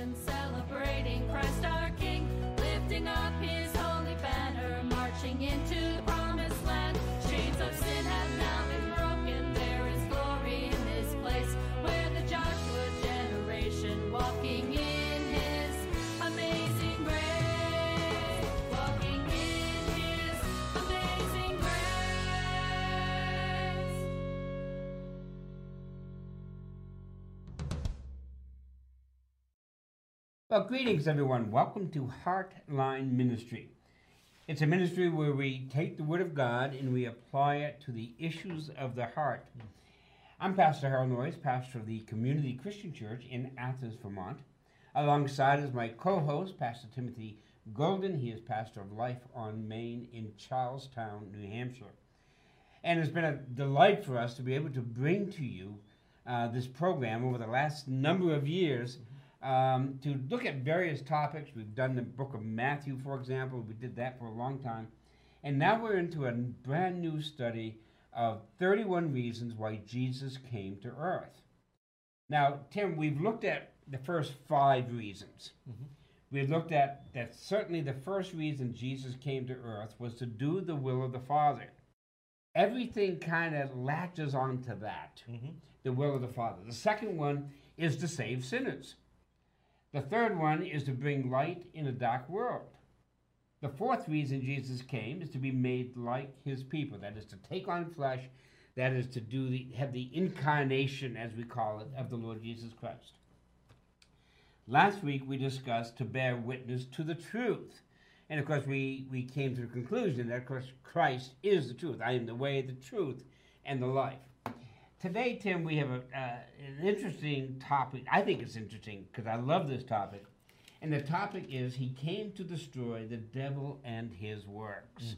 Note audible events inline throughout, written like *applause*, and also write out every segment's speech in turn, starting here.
nation celebrating Christ our King, lifting up his holy banner, marching into Well, greetings, everyone. Welcome to Heartline Ministry. It's a ministry where we take the Word of God and we apply it to the issues of the heart. I'm Pastor Harold Noyes, pastor of the Community Christian Church in Athens, Vermont. Alongside is my co host, Pastor Timothy Golden. He is pastor of Life on Main in Charlestown, New Hampshire. And it's been a delight for us to be able to bring to you uh, this program over the last number of years um, to look at various topics. We've done the book of Matthew, for example. We did that for a long time. And now we're into a brand new study of 31 reasons why Jesus came to earth. Now, Tim, we've looked at the first five reasons. We looked at that certainly the first reason Jesus came to earth was to do the will of the Father. Everything kind of latches onto that, the will of the Father. The second one is to save sinners. The third one is to bring light in a dark world. The fourth reason Jesus came is to be made like his people. That is to take on flesh. That is to do the have the incarnation, as we call it, of the Lord Jesus Christ. Last week we discussed to bear witness to the truth. And of course we, we came to the conclusion that of course Christ is the truth. I am the way, the truth, and the life. Today, Tim, we have a, uh, an interesting topic. I think it's interesting because I love this topic. And the topic is He came to destroy the devil and his works.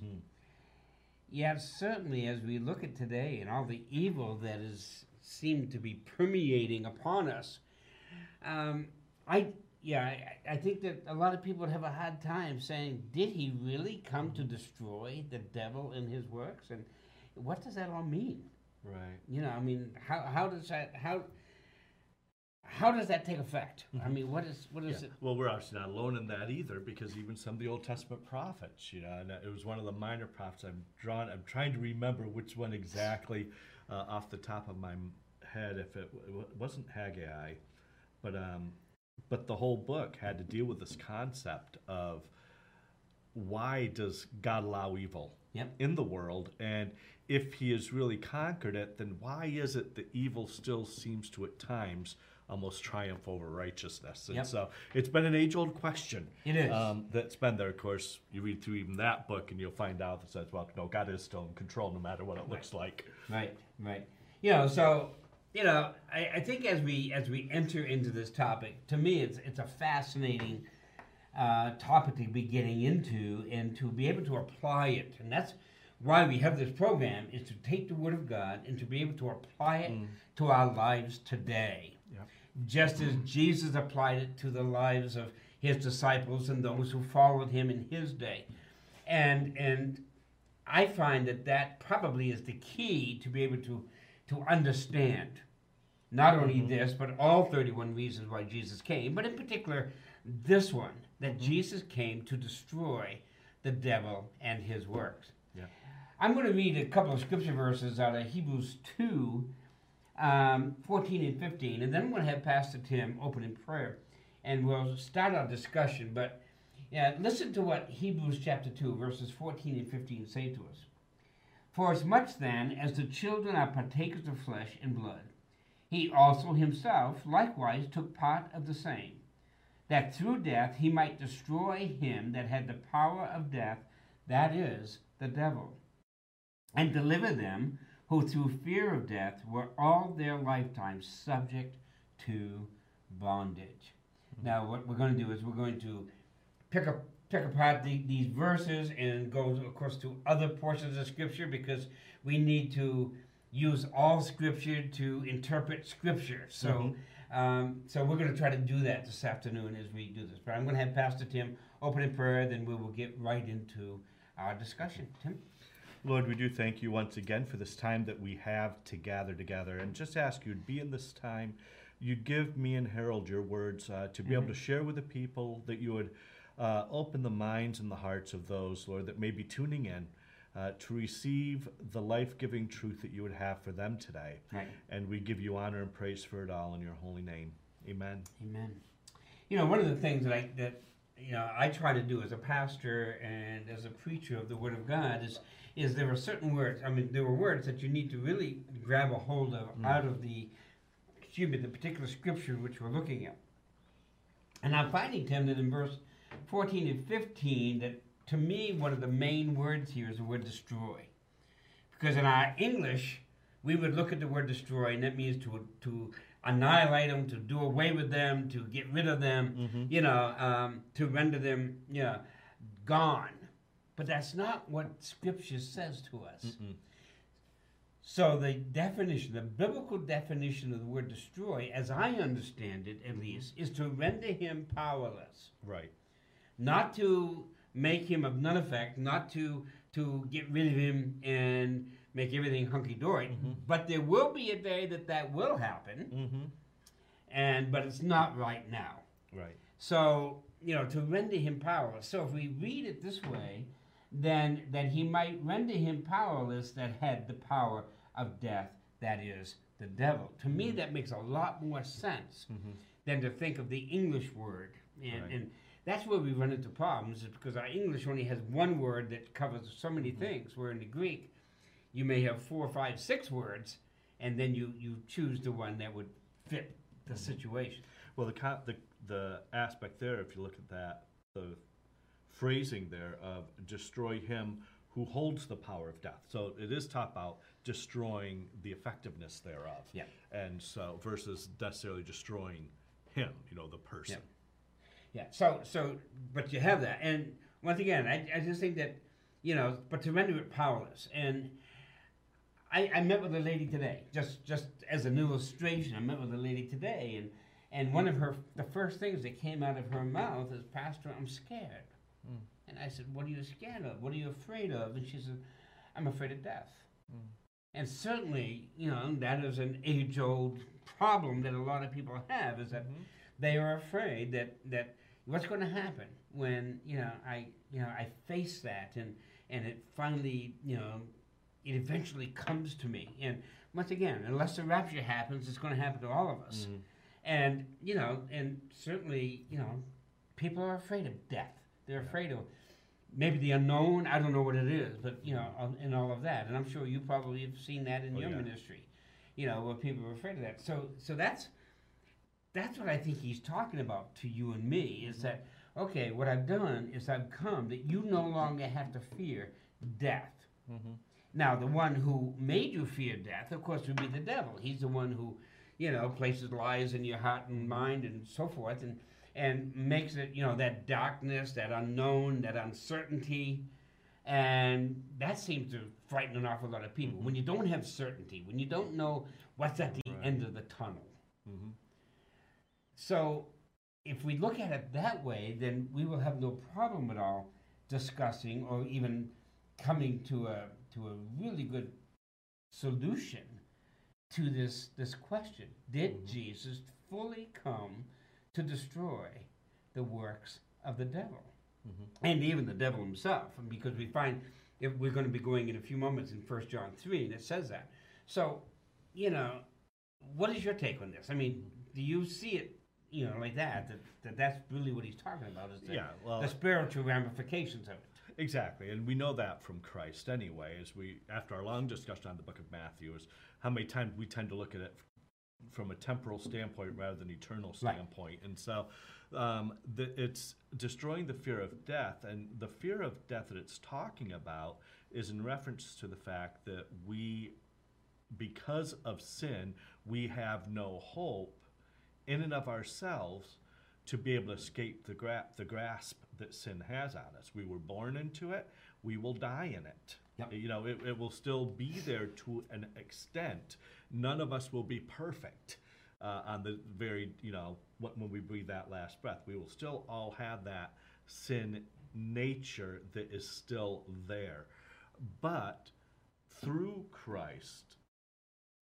Yet, certainly, as we look at today and all the evil that is seemed to be permeating upon us, um, I yeah, I, I think that a lot of people would have a hard time saying, "Did he really come to destroy the devil and his works?" And what does that all mean? Right. You know, I mean, how how does that how how does that take effect? I mean, what is what is Yeah. it? Well, we're obviously not alone in that either, because even some of the Old Testament prophets, you know, and it was one of the minor prophets. I'm drawn. I'm trying to remember which one exactly, uh, off the top of my head. If it, it wasn't Haggai, but um, but the whole book had to deal with this concept of why does God allow evil Yep. in the world, and if He has really conquered it, then why is it that evil still seems to at times almost triumph over righteousness? And Yep. so it's been an age-old question. It is. um, that's been there. Of course, you read through even that book, and you'll find out that says, "Well, no, God is still in control, no matter what it looks like." Right, right. You know, so you know, I, I think as we as we enter into this topic, to me, it's it's a fascinating uh, topic to be getting into and to be able to apply it, and that's why we have this program is to take the Word of God and to be able to apply it mm. to our lives today, Yep. just as mm. Jesus applied it to the lives of his disciples and those who followed him in his day, and and I find that that probably is the key to be able to to understand not only mm-hmm. this but all 31 reasons why Jesus came, but in particular this one that Jesus came to destroy the devil and his works. Yeah. I'm going to read a couple of scripture verses out of Hebrews 2, um, 14 and 15, and then I'm going to have Pastor Tim open in prayer, and we'll start our discussion. But yeah, listen to what Hebrews chapter 2, verses 14 and 15 say to us. For as much then as the children are partakers of flesh and blood, he also himself likewise took part of the same, that through death he might destroy him that had the power of death, that is, the devil, and deliver them who through fear of death were all their lifetime subject to bondage. Now, what we're going to do is we're going to pick up pick apart the, these verses and go, of course, to other portions of Scripture because we need to use all Scripture to interpret Scripture. So, mm-hmm. Um, so we're going to try to do that this afternoon as we do this. But I'm going to have Pastor Tim open in prayer, then we will get right into our discussion. Tim. Lord, we do thank you once again for this time that we have to gather together and just ask you to be in this time you'd give me and Harold your words uh, to be able to share with the people, that you would uh, open the minds and the hearts of those, Lord, that may be tuning in. Uh, to receive the life giving truth that you would have for them today. Right. And we give you honor and praise for it all in your holy name. Amen. Amen. You know, one of the things that I that you know I try to do as a pastor and as a preacher of the Word of God is is there are certain words. I mean, there are words that you need to really grab a hold of out of the excuse me the particular scripture which we're looking at. And I'm finding Tim that in verse 14 and 15 that to me one of the main words here is the word destroy, because in our English we would look at the word destroy and that means to to annihilate them, to do away with them, to get rid of them, you know, um, to render them, you know, gone. But that's not what Scripture says to us. So the definition, the biblical definition of the word destroy, as I understand it at least, is to render him powerless Right. not to make him of none effect, not to to get rid of him and make everything hunky dory. Mm-hmm. But there will be a day that that will happen, Mm-hmm. and but it's not right now. Right. So you know to render him powerless. So if we read it this way, then that he might render him powerless that had the power of death, that is the devil. To me, mm-hmm. that makes a lot more sense mm-hmm. than to think of the English word. And, Right. and that's where we run into problems, is because our English only has one word that covers so many mm-hmm. things, where in the Greek, you may have four, five, six words, and then you, you choose the one that would fit the mm-hmm. situation. Well, the, co- the the aspect there, if you look at that, the phrasing there of destroy him who holds the power of death. So it is talk about destroying the effectiveness thereof. Yeah. And so versus necessarily destroying him, you know, the person. Yeah. So so but you have that. And once again, I, I just think that, you know, but to render it powerless. And I, I met with a lady today, just just as an illustration, I met with a lady today and and one of her the first things that came out of her mouth is, Pastor, I'm scared. Hmm. And I said, What are you scared of? What are you afraid of? And she said, I'm afraid of death. Hmm. And certainly, you know, that is an age old problem that a lot of people have is that mm-hmm. they are afraid that, that what's going to happen when, you know, I, you know, I face that and, and it finally, you know, it eventually comes to me. And once again, unless the rapture happens, it's going to happen to all of us. Mm-hmm. And, you know, and certainly, you know, people are afraid of death. They're afraid of maybe the unknown. I don't know what it is, but you know, and all of that. And I'm sure you probably have seen that in Oh, your yeah. ministry. You know, where people are afraid of that. So, so that's that's what I think he's talking about to you and me. Is that okay? What I've done is I've come that you no longer have to fear death. Now, the one who made you fear death, of course, would be the devil. He's the one who, you know, places lies in your heart and mind and so forth, and and makes it, you know, that darkness, that unknown, that uncertainty, and that seems to frighten an awful lot of people. When you don't have certainty, when you don't know what's at the Right. end of the tunnel. Mhm. So, if we look at it that way, then we will have no problem at all discussing or even coming to a to a really good solution to this this question. Did mm-hmm. Jesus fully come to destroy the works of the devil? Mm-hmm. And even the devil himself, and because we find if we're going to be going in a few moments in First John three, and it says that. So, you know, what is your take on this? I mean, do you see it, you know, like that? That, that that's really what he's talking about is the, Yeah, well- the spiritual ramifications of it. Exactly, and we know that from Christ anyway. As we, after our long discussion on the Book of Matthew, is how many times we tend to look at it from a temporal standpoint rather than eternal Right. standpoint, and so um, the, it's destroying the fear of death, and the fear of death that it's talking about is in reference to the fact that we, because of sin, we have no hope in and of ourselves to be able to escape the, gra- the grasp that sin has on us. We were born into it, we will die in it. Yep. You know, it, it will still be there to an extent. None of us will be perfect uh, on the very, you know, wh- when we breathe that last breath. We will still all have that sin nature that is still there. But through Christ,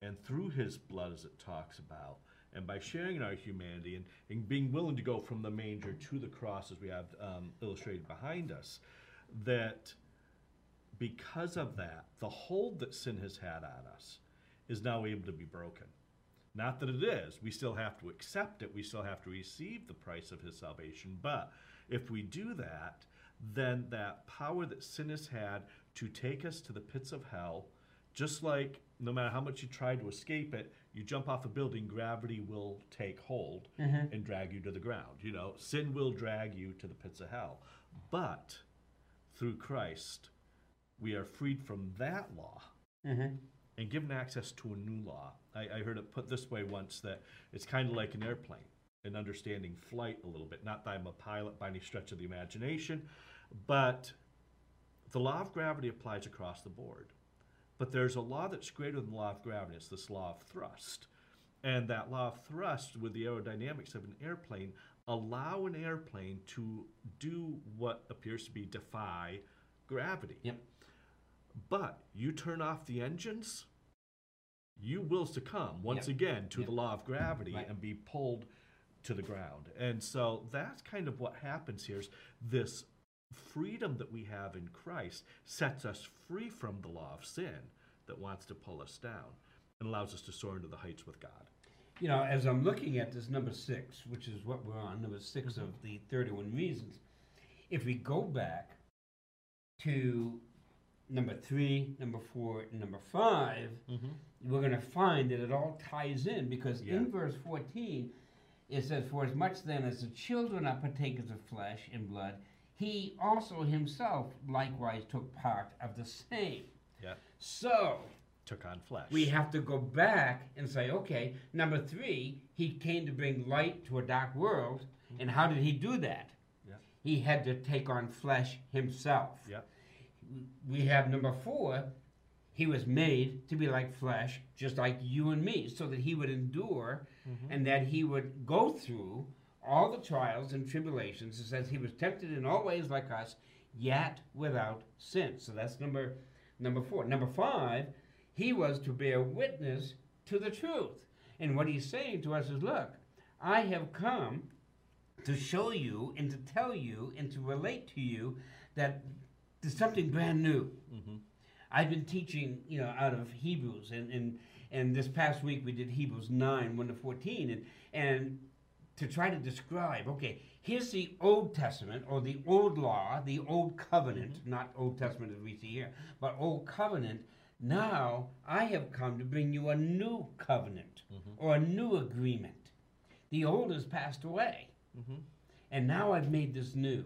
and through his blood as it talks about and by sharing in our humanity and, and being willing to go from the manger to the cross, as we have um, illustrated behind us, that because of that, the hold that sin has had on us is now able to be broken. Not that it is. We still have to accept it. We still have to receive the price of his salvation. But if we do that, then that power that sin has had to take us to the pits of hell, just like no matter how much you try to escape it, you jump off a building, gravity will take hold mm-hmm. and drag you to the ground. You know, sin will drag you to the pits of hell. But through Christ, we are freed from that law mm-hmm. and given access to a new law. I, I heard it put this way once that it's kind of like an airplane and understanding flight a little bit. Not that I'm a pilot by any stretch of the imagination, but the law of gravity applies across the board. But there's a law that's greater than the law of gravity. It's this law of thrust. And that law of thrust, with the aerodynamics of an airplane, allow an airplane to do what appears to be defy gravity. Yep. But you turn off the engines, you will succumb once Yep. again to Yep. the law of gravity Right. and be pulled to the ground. And so that's kind of what happens here is this freedom that we have in Christ sets us free from the law of sin that wants to pull us down and allows us to soar into the heights with God. You know, as I'm looking at this number six, which is what we're on, number 6 mm-hmm. of the 31 reasons, if we go back to number three, number four, and number 5 mm-hmm. we're going to find that it all ties in because Yeah. in verse 14, it says, For as much then as the children are partakers of flesh and blood, he also himself likewise took part of the same. Yeah. So, Took on flesh. we have to go back and say, okay, number three, he came to bring light to a dark world. Mm-hmm. And how did he do that? Yeah. He had to take on flesh himself. Yeah. We have number four, he was made to be like flesh, just like you and me, so that he would endure mm-hmm. and that he would go through all the trials and tribulations. It says he was tempted in all ways like us, yet without sin. So that's number number four. Number five, he was to bear witness to the truth. And what he's saying to us is, look, I have come to show you and to tell you and to relate to you that there's something brand new. Mm-hmm. I've been teaching, you know, out of Hebrews, and and and this past week we did Hebrews nine one to fourteen, and and to try to describe, okay, here's the Old Testament or the Old Law, the Old Covenant, mm-hmm. not Old Testament as we see here, but Old Covenant. Now I have come to bring you a new covenant mm-hmm. or a new agreement. The old has passed away. Mm-hmm. And now I've made this new.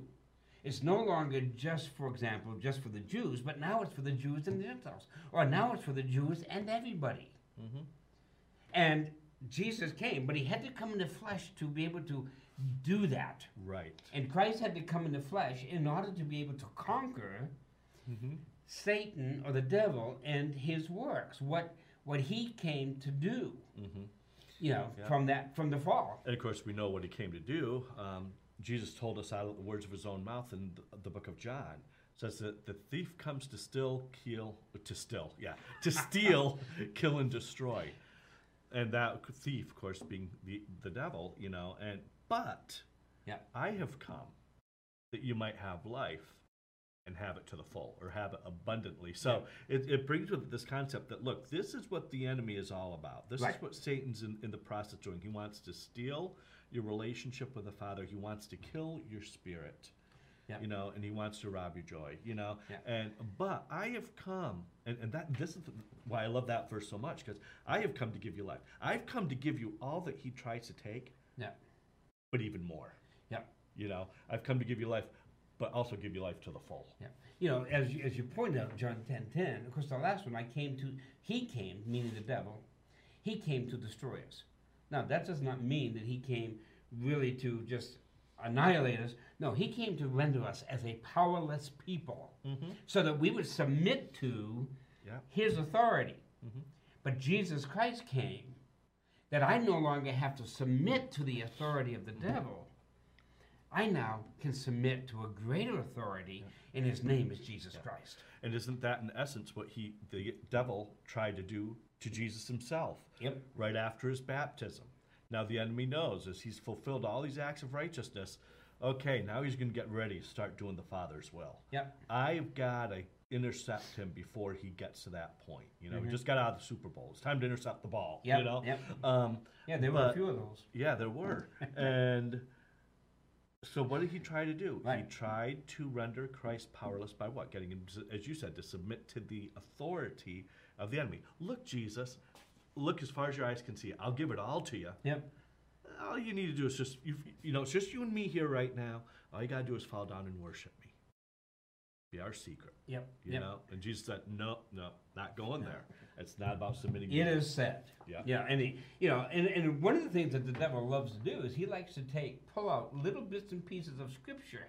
It's no longer just, for example, just for the Jews, but now it's for the Jews and the Gentiles. Or now it's for the Jews and everybody. And Jesus came, but he had to come in the flesh to be able to do that. Right. And Christ had to come in the flesh in order to be able to conquer Satan or the devil and his works, what what he came to do. You know, Yeah. from that from the fall. And of course, we know what he came to do. Um, Jesus told us out of the words of his own mouth in the, the book of John. Says that the thief comes to still, kill, to still, yeah, to *laughs* steal, kill, and destroy. And that thief, of course, being the, the devil, you know. And but Yeah. I have come that you might have life and have it to the full or have it abundantly. So it, it brings with this concept that look, this is what the enemy is all about. This Right. is what Satan's in, in the process doing. He wants to steal your relationship with the Father. He wants to kill your spirit. Yeah. You know, and he wants to rob your joy, you know. Yeah. And but I have come, and, and that this is why I love that verse so much, because I have come to give you life. I've come to give you all that he tries to take, Yeah. but even more. Yeah. You know, I've come to give you life, but also give you life to the full. Yeah. You know, as you, as you point out, John 10 10, of course, the last one I came to, he came, meaning the devil, he came to destroy us. Now, that does not mean that he came really to just annihilate us. No, he came to render us as a powerless people mm-hmm. so that we would submit to Yeah. his authority. Mm-hmm. But Jesus Christ came that I no longer have to submit to the authority of the mm-hmm. devil. I now can submit to a greater authority, and his name is Jesus Christ. And isn't that in essence what he the devil tried to do to Jesus himself Yep. right after his baptism? Now the enemy knows as he's fulfilled all these acts of righteousness, okay, now he's going to get ready to start doing the Father's will. Yep. I've got to intercept him before he gets to that point. You know, Mhm. he just got out of the Super Bowl. It's time to intercept the ball. Yep, You know. yep. Um, Yeah, there were a few of those. yeah, there were. *laughs* and so what did he try to do? He tried to render Christ powerless by what? Getting him, as you said, to submit to the authority of the enemy. Look, Jesus, look as far as your eyes can see. I'll give it all to you. Yep. All you need to do is just, you, you know, it's just you and me here right now. All you got to do is fall down and worship me. Be our secret. Yep. You yep. know? And Jesus said, no, no, not going there. It's not about submitting. It is said. Yeah. Yeah, and he, you know, and, and one of the things that the devil loves to do is he likes to take, pull out little bits and pieces of scripture,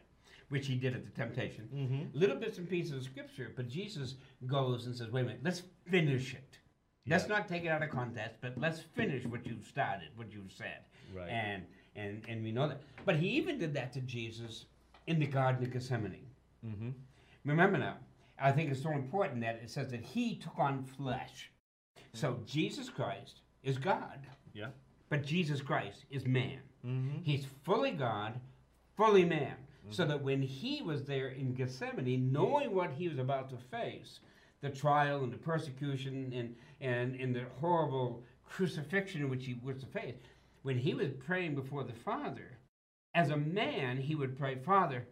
which he did at the temptation, Mhm. little bits and pieces of scripture. But Jesus goes and says, "Wait a minute, let's finish it. Let's not take it out of context, but let's finish what you've started, what you've said." Right. And and and we know that. But he even did that to Jesus in the Garden of Gethsemane. Mm-hmm. Remember now, I think it's so important that it says that he took on flesh. So Jesus Christ is God, Yeah. but Jesus Christ is man. Mm-hmm. He's fully God, fully man. So that when he was there in Gethsemane, knowing what he was about to face, the trial and the persecution and, and, and the horrible crucifixion which he was to face, when he was praying before the Father, as a man, he would pray, Father,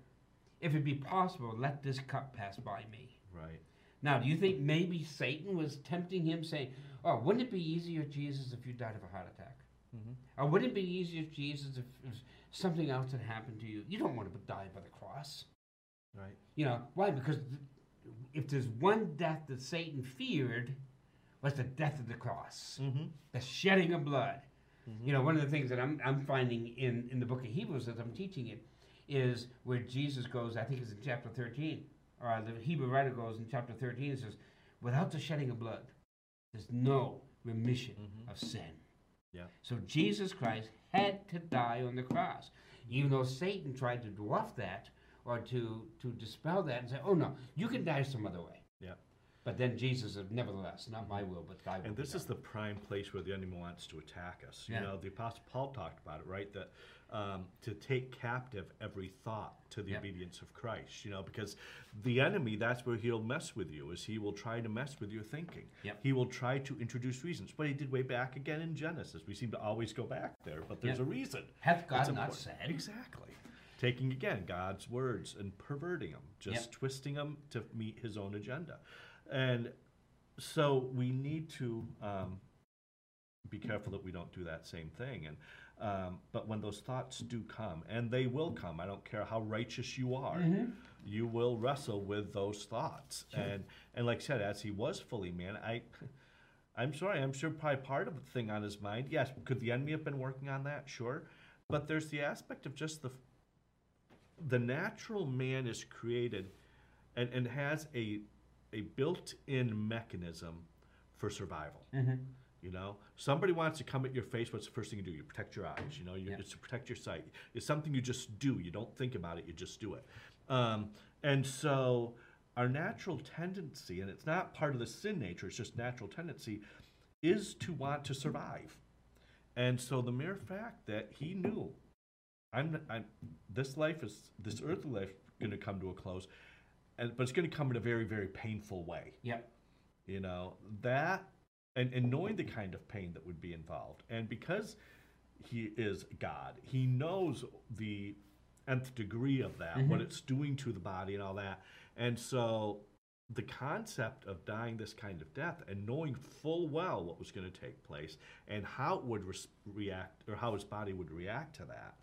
if it be possible, let this cup pass by me. Right. Now, do you think maybe Satan was tempting him, saying, "Oh, wouldn't it be easier, Jesus, if you died of a heart attack? Mhm. Or wouldn't it be easier, Jesus, if, if something else had happened to you? You don't want to die by the cross, Right. you know? Why? Because if there's one death that Satan feared, was the death of the cross, Mm-hmm. the shedding of blood. You know, one of the things that I'm, I'm finding in, in the book of Hebrews as I'm teaching it is where Jesus goes, I think it's in chapter 13, or the Hebrew writer goes in chapter 13 and says, without the shedding of blood, there's no remission Mhm. of sin. Yeah. So Jesus Christ had to die on the cross. Even though Satan tried to dwarf that or to, to dispel that and say, oh no, you can die some other way. Yeah. But then Jesus said, nevertheless, not my will, but thy will. And this is the prime place where the enemy wants to attack us. You Yeah. know, the Apostle Paul talked about it, right? That um, to take captive every thought to the Yep. obedience of Christ. You know, because the enemy, that's where he'll mess with you. Is he will try to mess with your thinking. Yep. He will try to introduce reasons. What he did way back again in Genesis. We seem to always go back there, but there's Yep. a reason. Hath God not important. said? Exactly. Taking again God's words and perverting them, just Yep. twisting them to meet his own agenda. And so we need to um, be careful that we don't do that same thing. And um, but when those thoughts do come, and they will come, I don't care how righteous you are, Mhm. you will wrestle with those thoughts. And and like I said, as he was fully man, I. I'm sorry. I'm sure probably part of the thing on his mind. Yes, could the enemy have been working on that? Sure, but there's the aspect of just the the natural man is created and, and has a a built-in mechanism for survival. Mhm. You know, somebody wants to come at your face. What's the first thing you do? You protect your eyes. You know, you, Yeah. it's to protect your sight. It's something you just do. You don't think about it. You just do it. Um, and so, our natural tendency, and it's not part of the sin nature. It's just natural tendency, is to want to survive. And so, the mere fact that he knew, I'm, I'm this life is this earthly life going to come to a close, and but it's going to come in a very very painful way Yep. you know that and, and knowing the kind of pain that would be involved and because he is god he knows the nth degree of that what Mhm. it's doing to the body and all that and so the concept of dying this kind of death and knowing full well what was going to take place and how it would res- react or how his body would react to that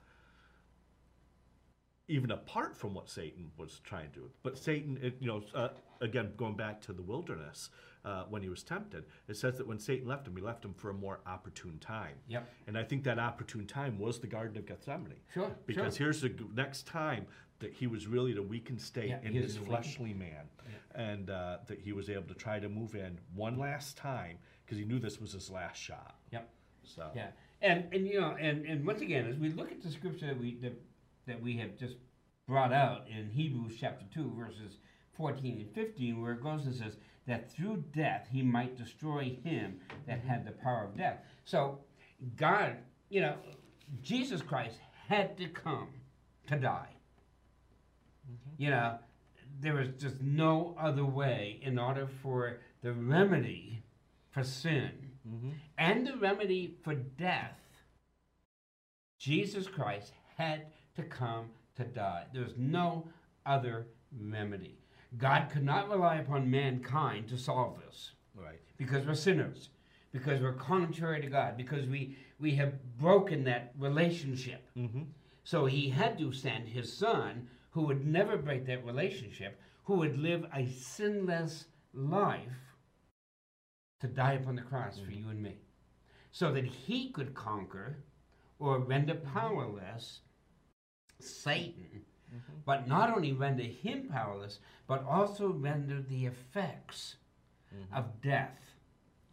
even apart from what Satan was trying to do. But Satan, it, you know, uh, again, going back to the wilderness uh, when he was tempted, it says that when Satan left him, he left him for a more opportune time. Yep. And I think that opportune time was the Garden of Gethsemane. Sure. Because sure. here's the next time that he was really at a weakened state Yeah, in his fleshly man, and uh, that he was able to try to move in one last time because he knew this was his last shot. Yep. So Yeah, and and you know, and and once again, as we look at the scripture that we that, that we have just brought out in Hebrews chapter two, verses fourteen and fifteen, where it goes and says that through death he might destroy him that had the power of death. So God you know, Jesus Christ had to come to die. You know, there was just no other way in order for the remedy for sin Mm-hmm. and the remedy for death. Jesus Christ had to come to die. There's no other remedy. God could not rely upon mankind to solve this Right. because we're sinners, because we're contrary to God, because we, we have broken that relationship. Mm-hmm. So he had to send his son, who would never break that relationship, who would live a sinless life, to die upon the cross for you and me, so that he could conquer or render powerless Satan, but not only render him powerless, but also render the effects of death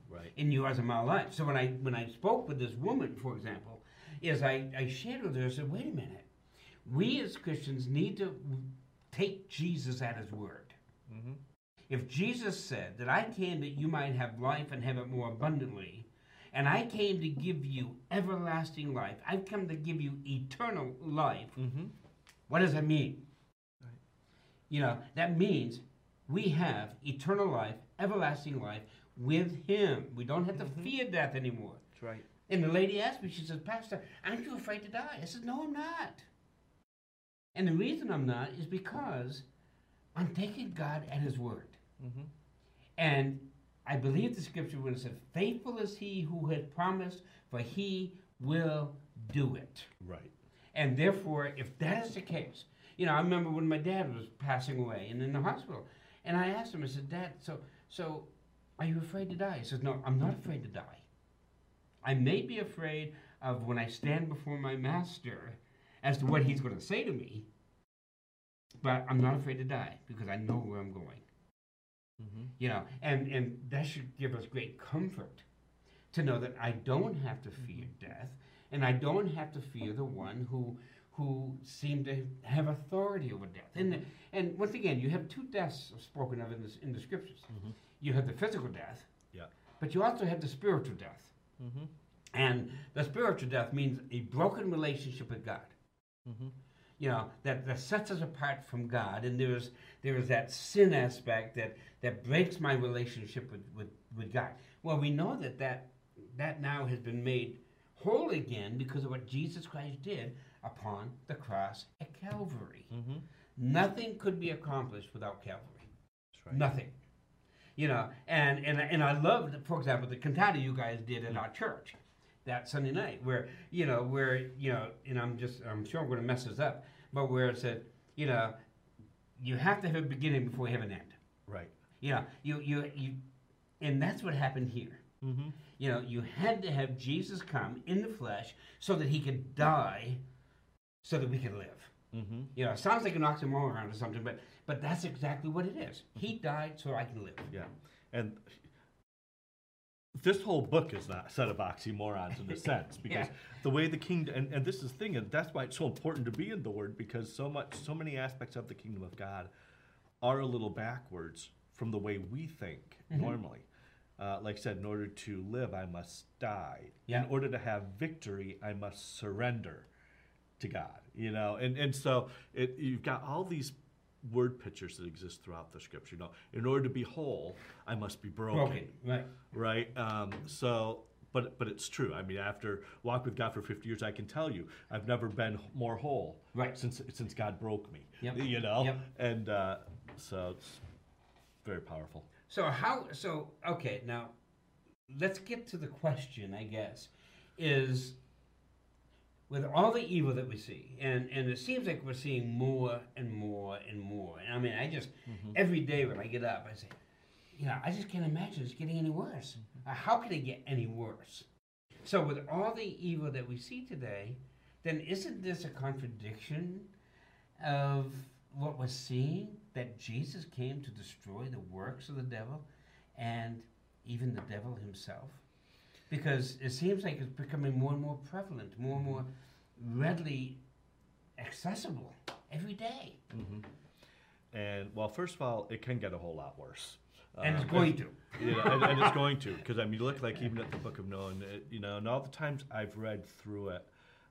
Right. in yours and my life. So when I when I spoke with this woman, for example, is I, I shared with her, I said, wait a minute. We as Christians need to take Jesus at his word. Mm-hmm. If Jesus said that I came that you might have life and have it more abundantly, and I came to give you everlasting life, I've come to give you eternal life, Mm-hmm. what does that mean? Right. You know, that means we have eternal life, everlasting life with Him. We don't have to fear death anymore. That's right. And the lady asked me, she says, Pastor, aren't you afraid to die? I said, No, I'm not. And the reason I'm not is because I'm taking God at His word. Mm-hmm. And I believe the scripture when it said, Faithful is He who had promised, for He will do it. Right. And therefore, if that is the case, you know, I remember when my dad was passing away and in the hospital, and I asked him, I said, Dad, so, so are you afraid to die? He says, No, I'm not afraid to die. I may be afraid of when I stand before my master as to what he's going to say to me, but I'm not afraid to die because I know where I'm going. Mm-hmm. You know, and, and that should give us great comfort to know that I don't have to fear death and I don't have to fear the one who who seemed to have authority over death. And and once again, you have two deaths spoken of in this in the scriptures. Mhm. You have the physical death, Yeah. but you also have the spiritual death. Mm-hmm. And the spiritual death means a broken relationship with God. Mm-hmm. You know, that, that sets us apart from God. And there's there is that sin aspect that, that breaks my relationship with, with, with God. Well, we know that, that that now has been made whole again because of what Jesus Christ did upon the cross at Calvary. Mm-hmm. Nothing could be accomplished without Calvary. That's right. Nothing. You know, and, and, and I loved, for example, the cantata you guys did at our church that Sunday night, where, you know, where, you know, and I'm just, I'm sure I'm going to mess this up, but where it said, you know, you have to have a beginning before you have an end. Right. You know, you, you, you, and that's what happened here. Mm-hmm. You know, you had to have Jesus come in the flesh so that he could die so that we could live. Mm-hmm. You know, it sounds like an oxymoron or something, but but that's exactly what it is. He died so I can live. Yeah. And this whole book is not set of oxymorons in a *laughs* sense because Yeah. the way the kingdom and, and this is the thing and that's why it's so important to be in the word because so much so many aspects of the kingdom of god are a little backwards from the way we think normally uh, like I said, in order to live, I must die. Yeah. In order to have victory, I must surrender to God. You know, and and so it, you've got all these word pictures that exist throughout the scripture. Know, in order to be whole, I must be broken. Broken, right? Right. Um, so, but but it's true. I mean, after walk with God for 50 years, I can tell you, I've never been more whole. Right. Since since God broke me. Yep. You know. Yep. And uh, so it's very powerful. So how? So okay, now let's get to the question. I guess is with all the evil that we see, and and it seems like we're seeing more and more and more. And I mean, I just every day when I get up, I say, you know, I just can't imagine it's getting any worse. Uh, How could it get any worse? So with all the evil that we see today, then isn't this a contradiction of what we're seeing? That Jesus came to destroy the works of the devil and even the devil himself? Because it seems like it's becoming more and more prevalent, more and more readily accessible every day. And well, first of all, it can get a whole lot worse. And it's Um, going to. you know, and, and it's going to because I mean, you look like even at the Book of Noah, and it, you know, and all the times I've read through it,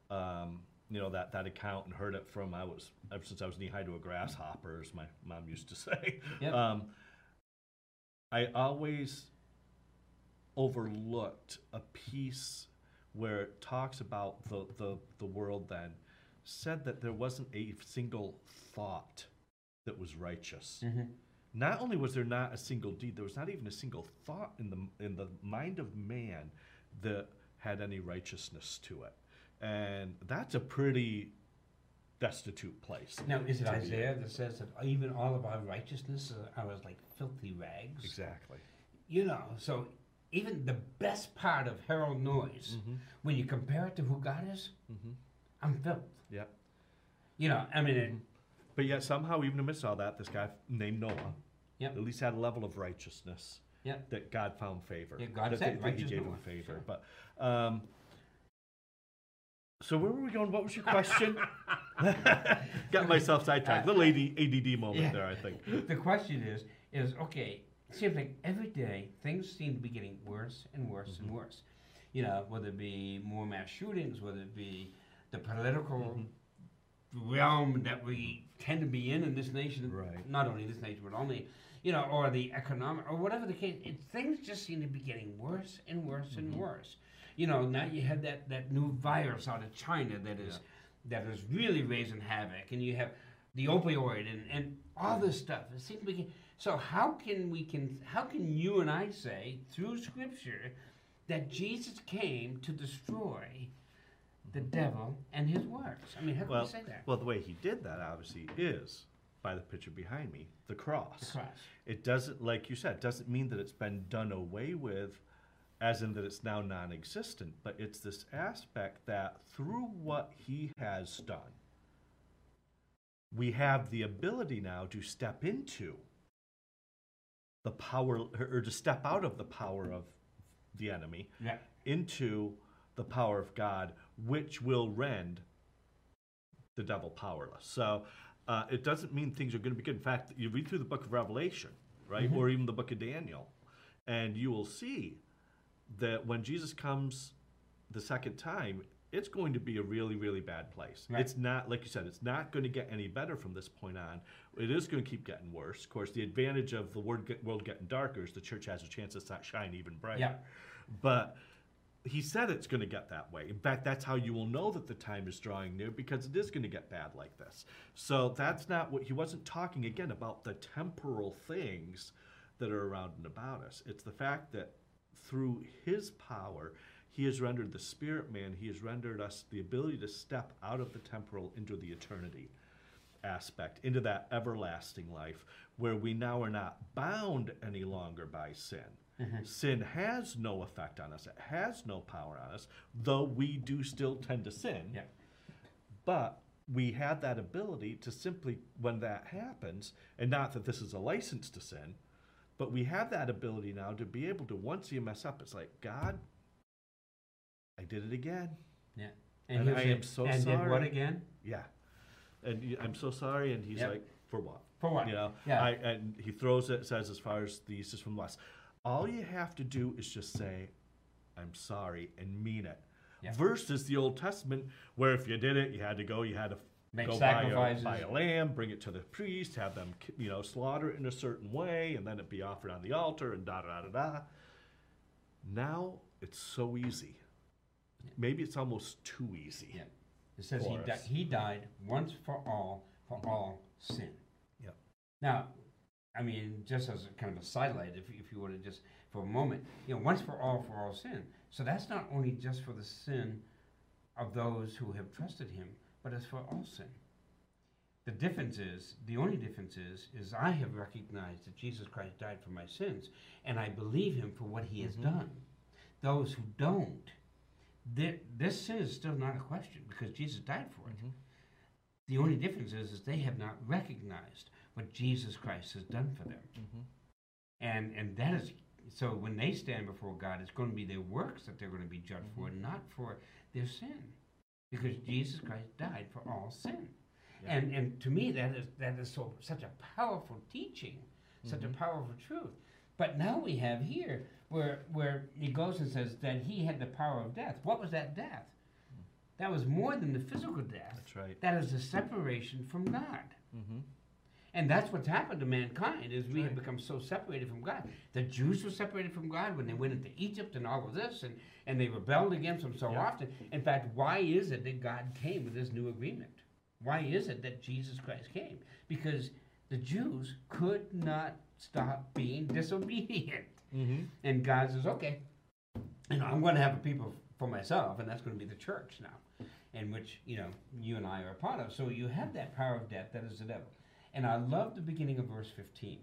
um, you know, that that account and heard it from I was ever since I was knee high to a grasshopper, as my mom used to *laughs* say. Yep. Um, I always overlooked a piece where it talks about the, the, the world then said that there wasn't a single thought that was righteous Mhm. not only was there not a single deed, there was not even a single thought in the in the mind of man that had any righteousness to it, and that's a pretty destitute place. Now, is it. Isaiah that says that even all of our righteousness are as like filthy rags? Exactly. You know, so even the best part of Harold Noyes, Mm-hmm. when you compare it to who God is, Mhm. I'm filled. Yeah. You know, I mean, it, But yet somehow, even amidst all that, this guy named Noah Yep. at least had a level of righteousness Yep. that God found favor. Yeah, God that, said, that- that He gave Noah." him favor. Sure. But um, so where were we going? What was your question? *laughs* *laughs* Got myself sidetracked. Little AD, ADD moment Yeah. there, I think. *laughs* the question is, is okay. Seems like every day things seem to be getting worse and worse Mm-hmm. and worse. You know, whether it be more mass shootings, whether it be the political Mm-hmm. realm that we tend to be in in this nation. Right. Not only this nation, but only, you know, or the economic, or whatever the case. It, things just seem to be getting worse and worse Mm-hmm. and worse. You know, now you have that, that new virus out of China that is that is really raising havoc, and you have the opioid and, and all this stuff. It seems to be so. How can we can how can you and I say through Scripture that Jesus came to destroy the devil and his works? I mean, how can Well, we say that? well, the way he did that obviously is by the picture behind me, the cross. The cross. It doesn't, like you said, doesn't mean that it's been done away with, as in that it's now non-existent. But it's this aspect that through what he has done, we have the ability now to step into the power, or to step out of the power of the enemy Yeah. into the power of God, which will rend the devil powerless. So uh, it doesn't mean things are going to be good. In fact, you read through the book of Revelation, right, or even the book of Daniel, and you will see that when Jesus comes the second time, it's going to be a really, really bad place. Right. It's not, like you said, it's not going to get any better from this point on. It is going to keep getting worse. Of course, the advantage of the world, get, world getting darker is the church has a chance to shine even brighter. Yeah. But he said it's going to get that way. In fact, that's how you will know that the time is drawing near because it is going to get bad like this. So that's not what he wasn't talking again about the temporal things that are around and about us. It's the fact that through his power, he has rendered the spirit man, he has rendered us the ability to step out of the temporal into the eternity aspect, into that everlasting life where we now are not bound any longer by sin. Mm-hmm. Sin has no effect on us, it has no power on us, though we do still tend to sin. Yeah. But we have that ability to simply, when that happens, and not that this is a license to sin, but we have that ability now to be able to, once you mess up, it's like, God, I did it again. Yeah. And he'll I am so and did what again? Yeah. And I'm so sorry. And he's Yep. like, for what? For what? You know, Yeah. I, and he throws it, says, as far as the east is from the west. All you have to do is just say, I'm sorry, and mean it. Yeah. Versus the Old Testament, where if you did it, you had to go, you had to Make go buy a, sacrifices. buy a lamb, bring it to the priest, have them, you know, slaughter it in a certain way, and then it be offered on the altar, and da da da da. da. Now it's so easy. Maybe it's almost too easy. Yeah. It says he, di- he died once for all for all sin. Yep. Now, I mean, just as a kind of a sidelight, if, if you were to just for a moment, you know, once for all for all sin. So that's not only just for the sin of those who have trusted him, but it's for all sin. The difference is, the only difference is, is I have recognized that Jesus Christ died for my sins, and I believe him for what he has mm-hmm. done. Those who don't, thi- this sin is still not a question because Jesus died for it. Mm-hmm. The only difference is, is they have not recognized what Jesus Christ has done for them. Mm-hmm. And and that is so when they stand before God, it's going to be their works that they're going to be judged for, mm-hmm. not for their sin, because Jesus Christ died for all sin. Yeah. And and to me, that is that is so such a powerful teaching, such a powerful truth. But now we have here where where he goes and says that he had the power of death. What was that death? That was more than the physical death. That's right. That is the separation from God. Mm-hmm. And that's what's happened to mankind is we have become so separated from God. The Jews were separated from God when they went into Egypt and all of this and, and they rebelled against him so Yeah. often. In fact, why is it that God came with this new agreement? Why is it that Jesus Christ came? Because the Jews could not stop being *laughs* disobedient. Mm-hmm. And God says, okay, you know, I'm going to have a people for myself, and that's going to be the church now, in which, you know, you and I are a part of. So you have that power of death, that is the devil. And I love the beginning of verse 15.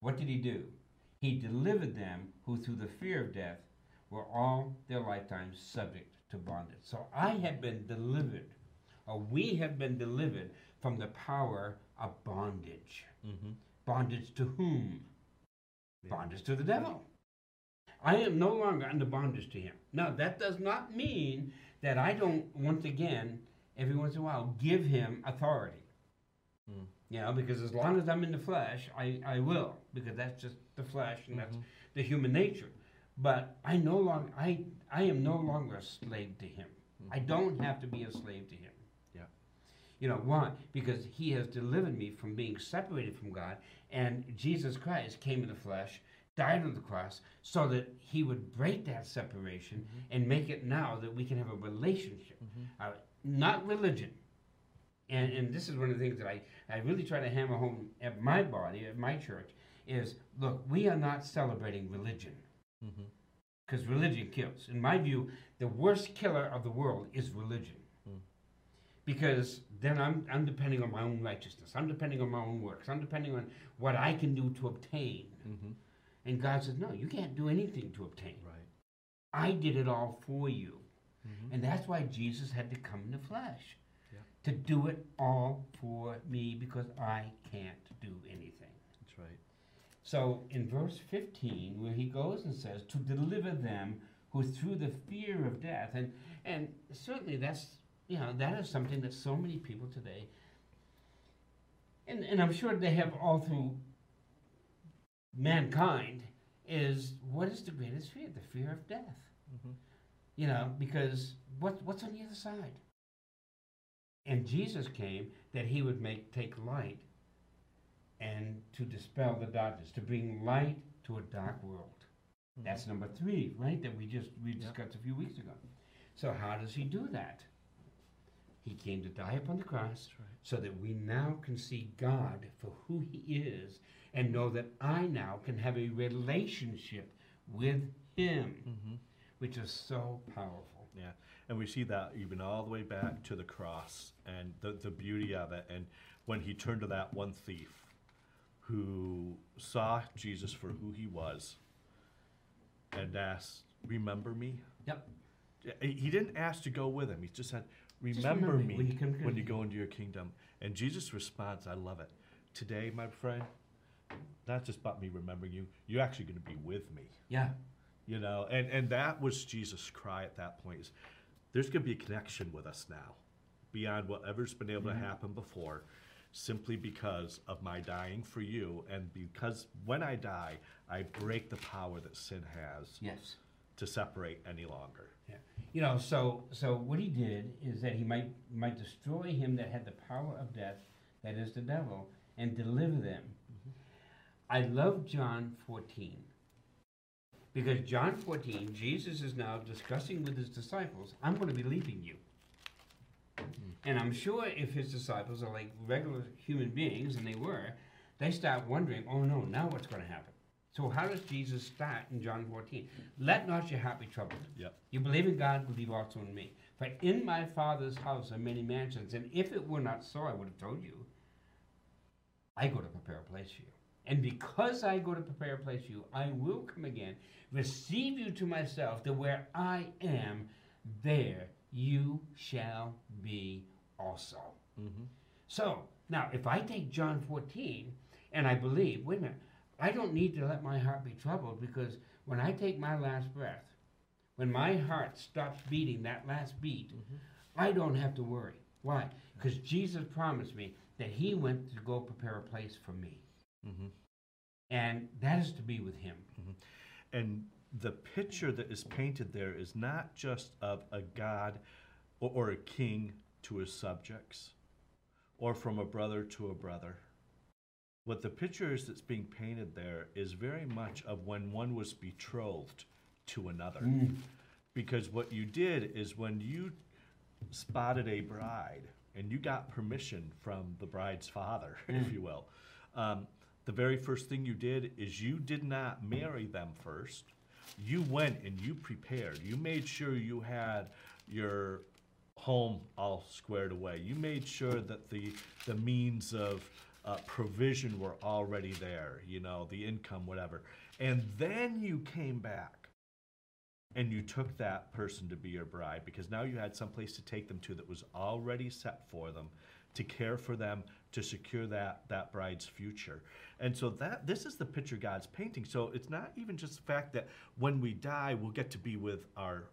What did he do? He delivered them who, through the fear of death, were all their lifetimes subject to bondage. So I have been delivered, or we have been delivered from the power of bondage. Mm-hmm. Bondage to whom? Bondage to the devil. I am no longer under bondage to him. Now, that does not mean that I don't, once again, every once in a while, give him authority. Mm. You know, because as long as I'm in the flesh, I, I will, because that's just the flesh and that's Mhm. the human nature. But I no longer, I, I am no longer a slave to him. I don't have to be a slave to him. You know, why? Because he has delivered me from being separated from God, and Jesus Christ came in the flesh, died on the cross, so that he would break that separation and make it now that we can have a relationship, uh, not religion. And, and this is one of the things that I, I really try to hammer home at my body, at my church, is look, we are not celebrating religion Mm-hmm. because religion kills. In my view, the worst killer of the world is religion. Because then I'm, I'm depending on my own righteousness. I'm depending on my own works. I'm depending on what I can do to obtain. Mm-hmm. And God says, no, you can't do anything to obtain. Right. I did it all for you. Mm-hmm. And that's why Jesus had to come in the flesh. Yeah. To do it all for me because I can't do anything. That's right. So in verse 15, where he goes and says, to deliver them who through the fear of death, and, and certainly that's, you know, that is something that so many people today, and, and I'm sure they have all through mankind, is what is the greatest fear? The fear of death. Mm-hmm. You know, because what, what's on the other side? And Jesus came that he would make take light and to dispel the darkness, to bring light to a dark world. That's number three, right? That we just we discussed a few weeks ago. So how does he do that? He came to die upon the cross right. so that we now can see God for who he is and know that I now can have a relationship with him, Mm-hmm. which is so powerful. Yeah, and we see that even all the way back to the cross and the, the beauty of it. And when he turned to that one thief who saw Jesus for who he was and asked, Remember me? Yep. Yeah, He didn't ask to go with him. He just said, Remember, remember me when you come when you go into your kingdom. And Jesus responds, I love it. Today, my friend, not just about me remembering you, you're actually going to be with me Yeah. you know and and that was jesus cry at that point is there's going to be a connection with us now beyond whatever's been able to mm-hmm. happen before simply because of my dying for you and because when i die i break the power that sin has Yes. To separate any longer Yeah. You know, so so what he did is that he might might destroy him that had the power of death, that is the devil, and deliver them. Mm-hmm. I love John 14. Because John 14, Jesus is now discussing with his disciples, I'm going to be leaving you. Mm-hmm. And I'm sure if his disciples are like regular human beings, and they were, they start wondering, oh no, now what's going to happen? So how does Jesus start in John 14? Let not your heart be troubled. Yep. You believe in God, believe also in me. For in my Father's house are many mansions, and if it were not so, I would have told you. I go to prepare a place for you. And because I go to prepare a place for you, I will come again, receive you to myself, that where I am, there you shall be also. mm-hmm. So, now, if I take John 14 and I believe, wait a minute, I don't need to let my heart be troubled because when I take my last breath, when my heart stops beating that last beat, I don't have to worry. Why? Because Jesus promised me that He went to go prepare a place for me. Mm-hmm. and that is to be with Him. And the picture that is painted there is not just of a god or, or a king to his subjects or from a brother to a brother. What the picture is that's being painted there is very much of when one was betrothed to another. Because what you did is when you spotted a bride and you got permission from the bride's father, *laughs* if you will, um, the very first thing you did is you did not marry them first. You went and you prepared. You made sure you had your home all squared away. You made sure that the the means of uh, provision were already there. You know, the income, whatever, and then you came back and you took that person to be your bride because now you had some place to take them to that was already set for them to care for them to secure that that bride's future and so that this is the picture god's painting so it's not even just the fact that when we die we'll get to be with our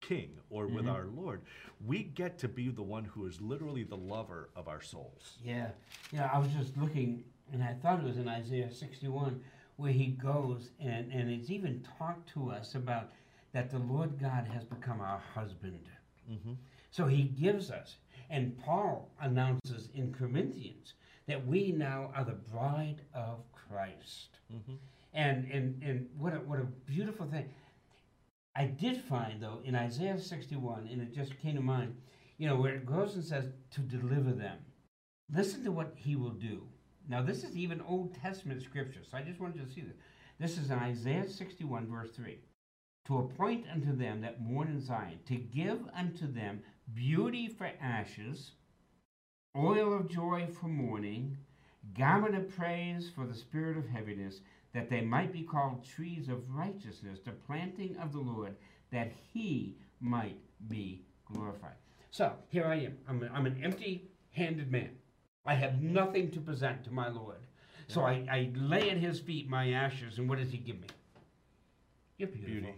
king or with mm-hmm. our lord we get to be the one who is literally the lover of our souls Yeah, yeah. I was just looking, and I thought it was in Isaiah 61 where he goes and and it's even talked to us about that the Lord God has become our husband. Mm-hmm. So he gives us, and Paul announces in Corinthians that we now are the bride of Christ. Mm-hmm. And and and what a what a beautiful thing. I did find though in Isaiah 61, and it just came to mind, you know, where it goes and says to deliver them. Listen to what he will do. Now, this is even Old Testament scripture, so I just wanted you to see this. This is in Isaiah 61, verse 3. To appoint unto them that mourn in Zion, to give unto them beauty for ashes, oil of joy for mourning, garment of praise for the spirit of heaviness, that they might be called trees of righteousness, the planting of the Lord, that he might be glorified. So here I am. I'm, a, I'm an empty handed man. I have nothing to present to my Lord. So I, I lay at his feet my ashes, and what does he give me? You're beautiful. Beauty.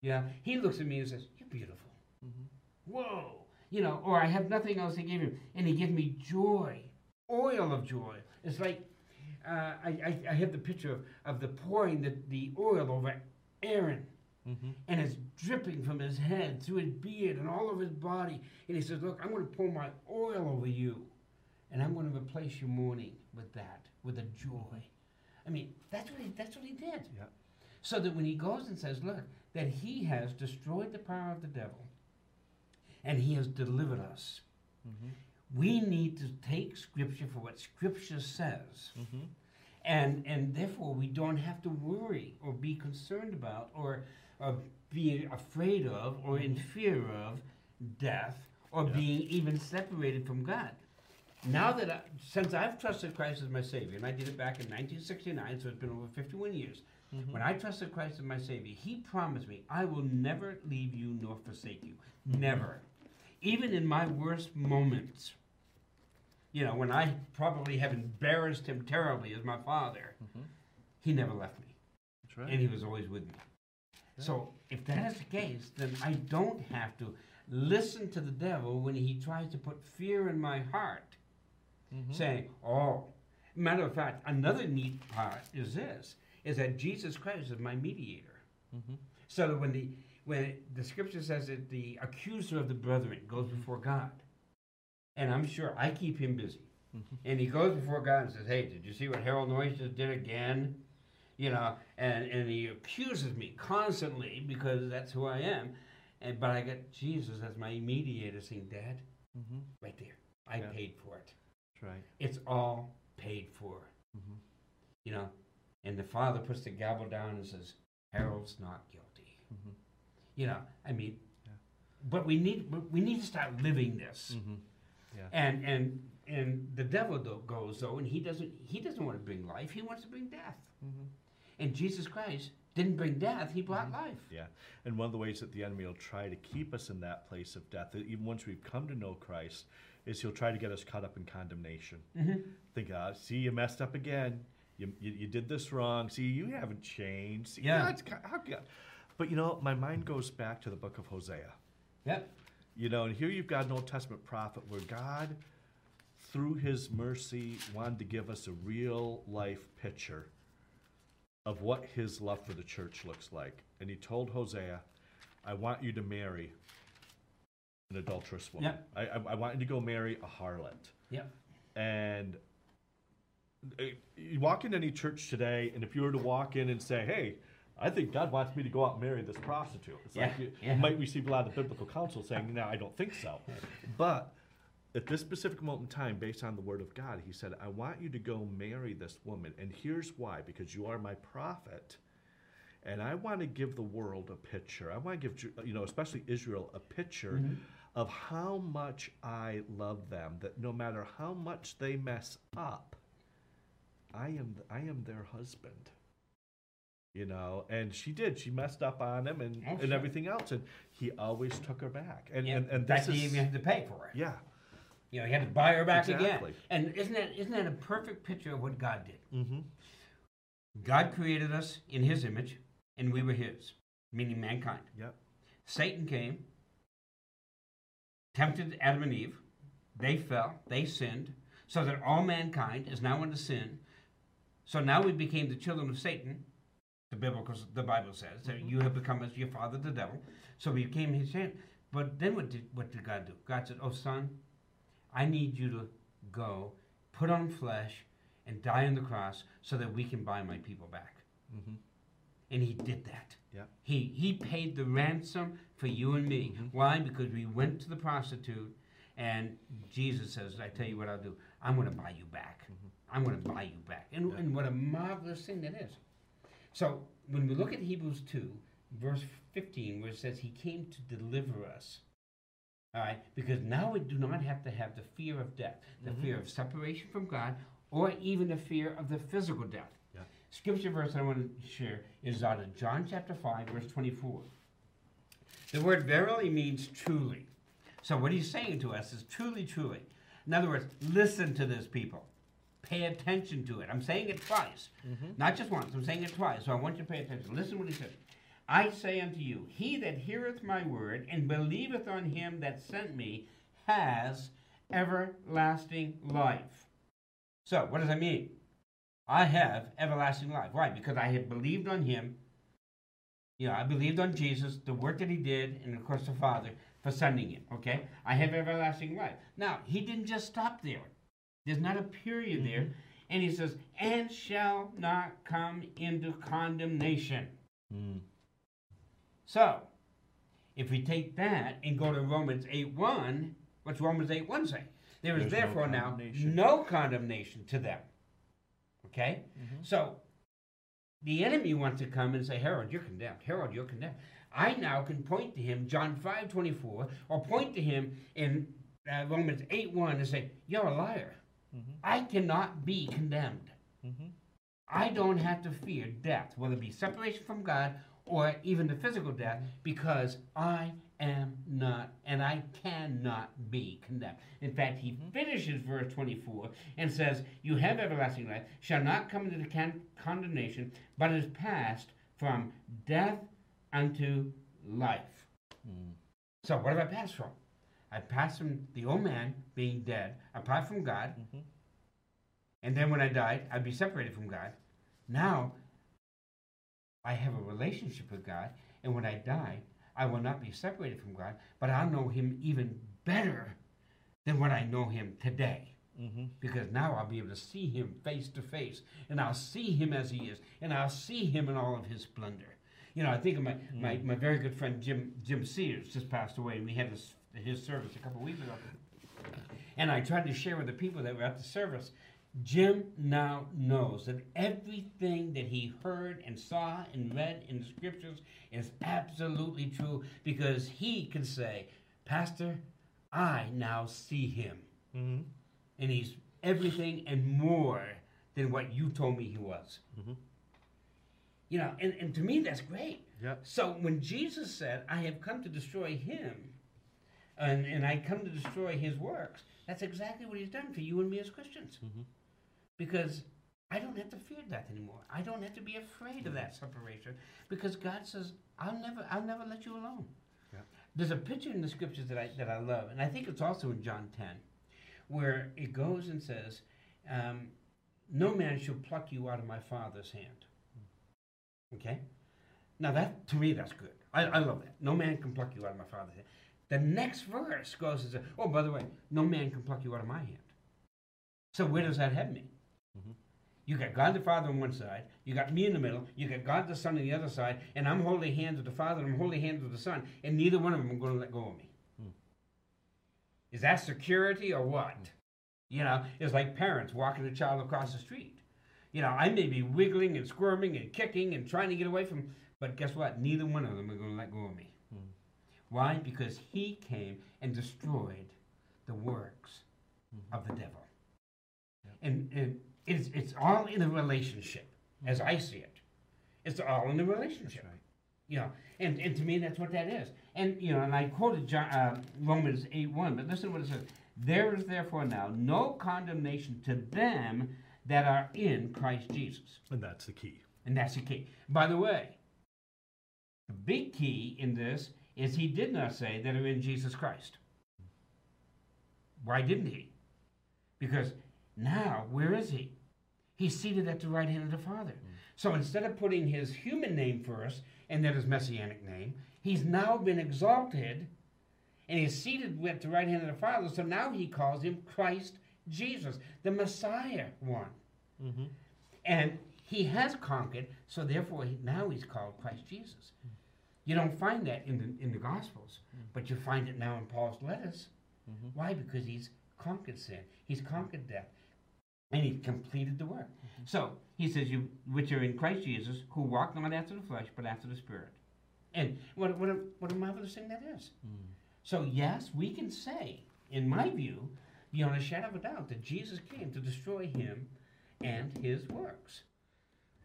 Yeah, he looks at me and says, You're beautiful. Mm-hmm. Whoa. You know, or I have nothing else to give him. And he gives me joy, oil of joy. It's like uh, I, I, I have the picture of, of the pouring the, the oil over Aaron. And it's dripping from his head through his beard and all of his body. And he says, Look, I'm going to pour my oil over you. And I'm going to replace your mourning with that, with a joy. I mean, that's what he, that's what he did. Yeah. So that when he goes and says, Look, that he has destroyed the power of the devil and he has delivered us. We need to take Scripture for what Scripture says. Mm-hmm. And, and therefore, we don't have to worry or be concerned about or, or be afraid of or in mm-hmm. fear of death or Yeah. being even separated from God. Now that I, since I've trusted Christ as my Savior, and I did it back in 1969, so it's been over 51 years. Mm-hmm. When I trusted Christ as my Savior, He promised me, I will never leave you nor forsake you. Never. Even in my worst moments, you know, when I probably have embarrassed Him terribly as my Father, mm-hmm. He never left me That's right. and he was always with me. So if that is the case, then I don't have to listen to the devil when he tries to put fear in my heart, mm-hmm. saying, "Oh." Matter of fact, another neat part is this: is that Jesus Christ is my mediator. Mm-hmm. So that when the when the scripture says that the accuser of the brethren goes before God, and I'm sure I keep him busy, and he goes before God and says, "Hey, did you see what Harold Noyes just did again?" you know, and, and he accuses me constantly because that's who I am. And but I got Jesus as my mediator saying, Dad, Mhm. right there, I Yeah. paid for it. That's right. It's all paid for. Mhm. You know, and the father puts the gavel down and says, Harold's not guilty. Mhm. You know, I mean, Yeah. but we need but we need to start living this. Mhm. Yeah. And and and the devil though goes though, and he doesn't he doesn't want to bring life. He wants to bring death. Mhm. And Jesus Christ didn't bring death; he brought life. Yeah, and one of the ways that the enemy will try to keep us in that place of death, even once we've come to know Christ, is he'll try to get us caught up in condemnation. Mm-hmm. Think, ah, see, you messed up again. You, you, you did this wrong. See, you haven't changed. See, Yeah. Ki- how God. But you know, my mind goes back to the book of Hosea. Yep. You know, and here you've got an Old Testament prophet where God, through his mercy, wanted to give us a real life picture of what his love for the church looks like. And he told Hosea, I want you to marry an adulterous woman. Yep. I, I, I want you to go marry a harlot. Yep. And uh, you walk in any church today, and if you were to walk in and say, hey, I think God wants me to go out and marry this prostitute. It's like you, yeah. might receive a lot of biblical counsel saying, no, I don't think so. *laughs* But at this specific moment in time, based on the word of God, he said, I want you to go marry this woman. And here's why because you are my prophet. And I want to give the world a picture. I want to give, you know, especially Israel, a picture mm-hmm. of how much I love them, that no matter how much they mess up, I am, I am their husband you know and she did she messed up on him and, Oh, and everything else and he always took her back and Yeah, and, and that he even had to pay for it. yeah You know, he had to buy her back Exactly. again. And isn't that isn't that a perfect picture of what God did? mm-hmm. God created us in His image, and we were His, meaning mankind. yep Satan came, tempted Adam and Eve. They fell, they sinned, so that all mankind is now under sin. So now we became the children of Satan. The biblical, the Bible says that mm-hmm. you have become as your father, the devil. So we became his sin. But then what did what did God do? God said, "Oh son, I need you to go, put on flesh, and die on the cross, so that we can buy my people back." mm-hmm. And he did that. Yeah. He he paid the ransom for you and me. Mm-hmm. Why? Because we went to the prostitute, and Jesus says, "I tell you what I'll do. I'm going to buy you back. Mm-hmm. I'm going to buy you back." And Yeah. and what a marvelous thing that is. So when we look at Hebrews two, verse fifteen, where it says He came to deliver us. All right, because now we do not have to have the fear of death, the Mhm. fear of separation from God, or even the fear of the physical death. Yeah. Scripture verse I want to share is out of John chapter 5, verse 24. The word verily means truly. So what he's saying to us is truly, truly. In other words, listen to this, people. Pay attention to it. I'm saying it twice, mm-hmm. not just once. I'm saying it twice. So I want you to pay attention. Listen what he says. I say unto you, he that heareth my word and believeth on him that sent me has everlasting life. So what does that mean? I have everlasting life. Why? Because I have believed on him. You know, I believed on Jesus, the work that he did, and of course the Father for sending him. Okay? I have everlasting life. Now, he didn't just stop there. There's not a period there. And he says, and shall not come into condemnation. mm. So, if we take that and go to Romans 8 1, what's Romans 8 1 say? There is There's no therefore now no condemnation to them. Okay? Mm-hmm. So, the enemy wants to come and say, Harold, you're condemned. Harold, you're condemned. I now can point to him, John five twenty four, or point to him in uh, Romans 8 1 and say, You're a liar. Mhm. I cannot be condemned. Mhm. I don't have to fear death, whether it be separation from God or even the physical death, because I am not and I cannot be condemned. In fact, he finishes verse 24 and says, You have everlasting life, shall not come into con- condemnation, but is passed from death unto life. Mm. So, what have I passed from? I passed from the old man being dead, apart from God, Mhm. and then when I died, I'd be separated from God. Now, I have a relationship with God, and when I die, I will not be separated from God, but I'll know Him even better than when I know Him today. Mhm. Because now I'll be able to see Him face to face, and I'll see Him as He is, and I'll see Him in all of His splendor. You know, I think of my, my, my very good friend Jim Jim Sears just passed away, and we had his, his service a couple weeks ago. And I tried to share with the people that were at the service. Jim now knows that everything that he heard and saw and read in the scriptures is absolutely true because he can say, Pastor, I now see him. Mhm. And he's everything and more than what you told me he was. Mhm. You know, and, and to me, that's great. Yep. So when Jesus said, I have come to destroy him, and, and I come to destroy his works, that's exactly what he's done for you and me as Christians. Mhm. Because I don't have to fear death anymore. I don't have to be afraid of that separation. Because God says, I'll never I'll never let you alone. Yeah. There's a picture in the scriptures that I that I love, and I think it's also in John 10, where it goes and says, um, No man shall pluck you out of my father's hand. Okay? Now that to me that's good. I, I love that. No man can pluck you out of my father's hand. The next verse goes and says, Oh, by the way, no man can pluck you out of my hand. So where does that have me? Mhm. You got God the Father on one side, you got me in the middle, you got God the Son on the other side, and I'm holding hands with the Father and I'm holding hands with the Son, and neither one of them are going to let go of me. Hmm. Is that security or what? You know, it's like parents walking a child across the street. You know, I may be wiggling and squirming and kicking and trying to get away from, but guess what? Neither one of them are going to let go of me. Why? Because he came and destroyed the works Mhm. of the devil. And, and it's, it's all in the relationship, as I see it. It's all in That's relationship. right. You know, and, and to me, that's what that is. And, you know, and I quoted John, uh, Romans 8 1, but listen to what it says. There is therefore now no condemnation to them that are in Christ Jesus. And that's the key. And that's the key. By the way, the big key in this is he did not say that are in Jesus Christ. Why didn't he? Because now, where is he? He's seated at the right hand of the Father. So instead of putting his human name first and then his messianic name, he's now been exalted and he's seated at the right hand of the Father. So now he calls him Christ Jesus, the Messiah one. Mm-hmm. And he has conquered, so therefore he, now he's called Christ Jesus. You don't find that in the, in the Gospels, but you find it now in Paul's letters. Mhm. Why? Because he's conquered sin, he's conquered death, and he completed the work. So he says, "You which are in Christ Jesus, who walk not after the flesh, but after the Spirit." And what what a, what a marvelous thing that is. Mm. So yes, we can say, in my view, beyond a shadow of a doubt, that Jesus came to destroy him and his works.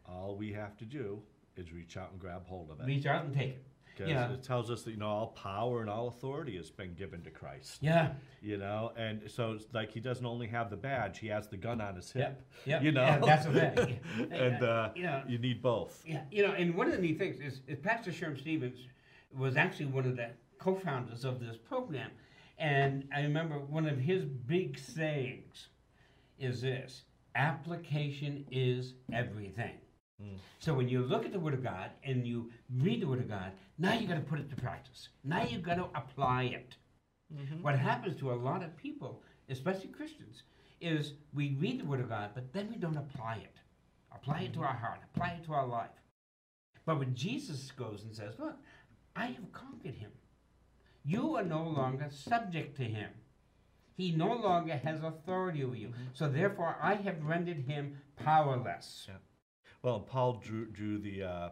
All we have to do is reach out and grab hold of it. Reach out and take it. Because yeah. it tells us that, you know, all power and all authority has been given to Christ. Yeah. You know, and so it's like he doesn't only have the badge, he has the gun on his hip. Yeah. You know? Yeah, that's the thing. *laughs* and uh, you know, you need both. yeah, you know, and one of the neat things is, is Pastor Sherm Stevens was actually one of the co-founders of this program, and I remember one of his big sayings is this: application is everything. Mm. So when you look at the Word of God and you read the Word of God, now you've got to put it to practice. Now you've got to apply it. Mhm. What happens to a lot of people, especially Christians, is we read the Word of God, but then we don't apply it. Apply it to our heart, apply it to our life. But when Jesus goes and says, Look, I have conquered him, you are no longer subject to him. He no longer has authority over you. So therefore, I have rendered him powerless. Yeah. Well, Paul drew drew the uh,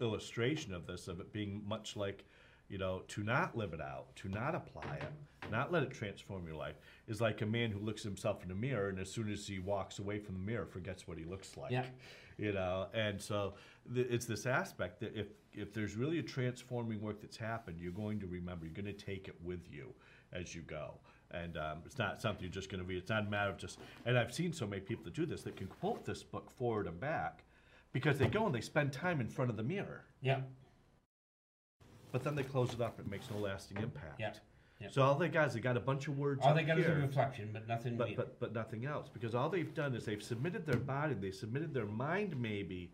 illustration of this of it being much like, you know, to not live it out, to not apply it, not let it transform your life, is like a man who looks at himself in the mirror and as soon as he walks away from the mirror, forgets what he looks like. Yeah. *laughs* You know, and so th- it's this aspect that if if there's really a transforming work that's happened, you're going to remember, you're going to take it with you as you go. And um, it's not something you're just going to read. It's not a matter of just. And I've seen so many people that do this that can quote this book forward and back because they go and they spend time in front of the mirror, Yeah. but then they close it up. It makes no lasting impact. Yeah, yeah. So all they got is they got a bunch of words. All they got is a reflection, but nothing but, but but nothing else because all they've done is they've submitted their body, they submitted their mind maybe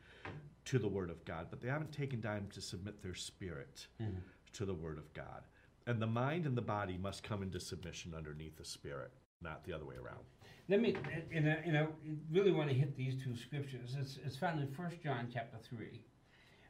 to the Word of God, but they haven't taken time to submit their spirit Mhm. to the Word of God. And the mind and the body must come into submission underneath the spirit, not the other way around. Let me, and I, and I really want to hit these two scriptures. It's, it's found in 1 John chapter 3,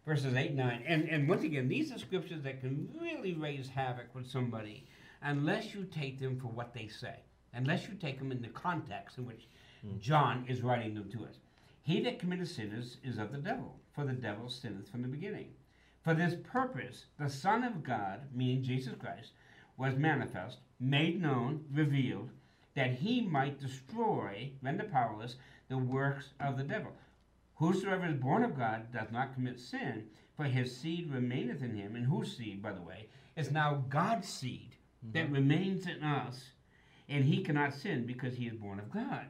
verses 8 9. And, and once again, these are scriptures that can really raise havoc with somebody unless you take them for what they say, unless you take them in the context in which hmm. John is writing them to us. He that committeth sin is, is of the devil, for the devil sinneth from the beginning. For this purpose, the Son of God, meaning Jesus Christ, was manifest, made known, revealed, that he might destroy, render powerless, the works of the devil. Whosoever is born of God does not commit sin, for his seed remaineth in him, and whose seed, by the way, is now God's seed that mm-hmm. remains in us, and he cannot sin because he is born of God.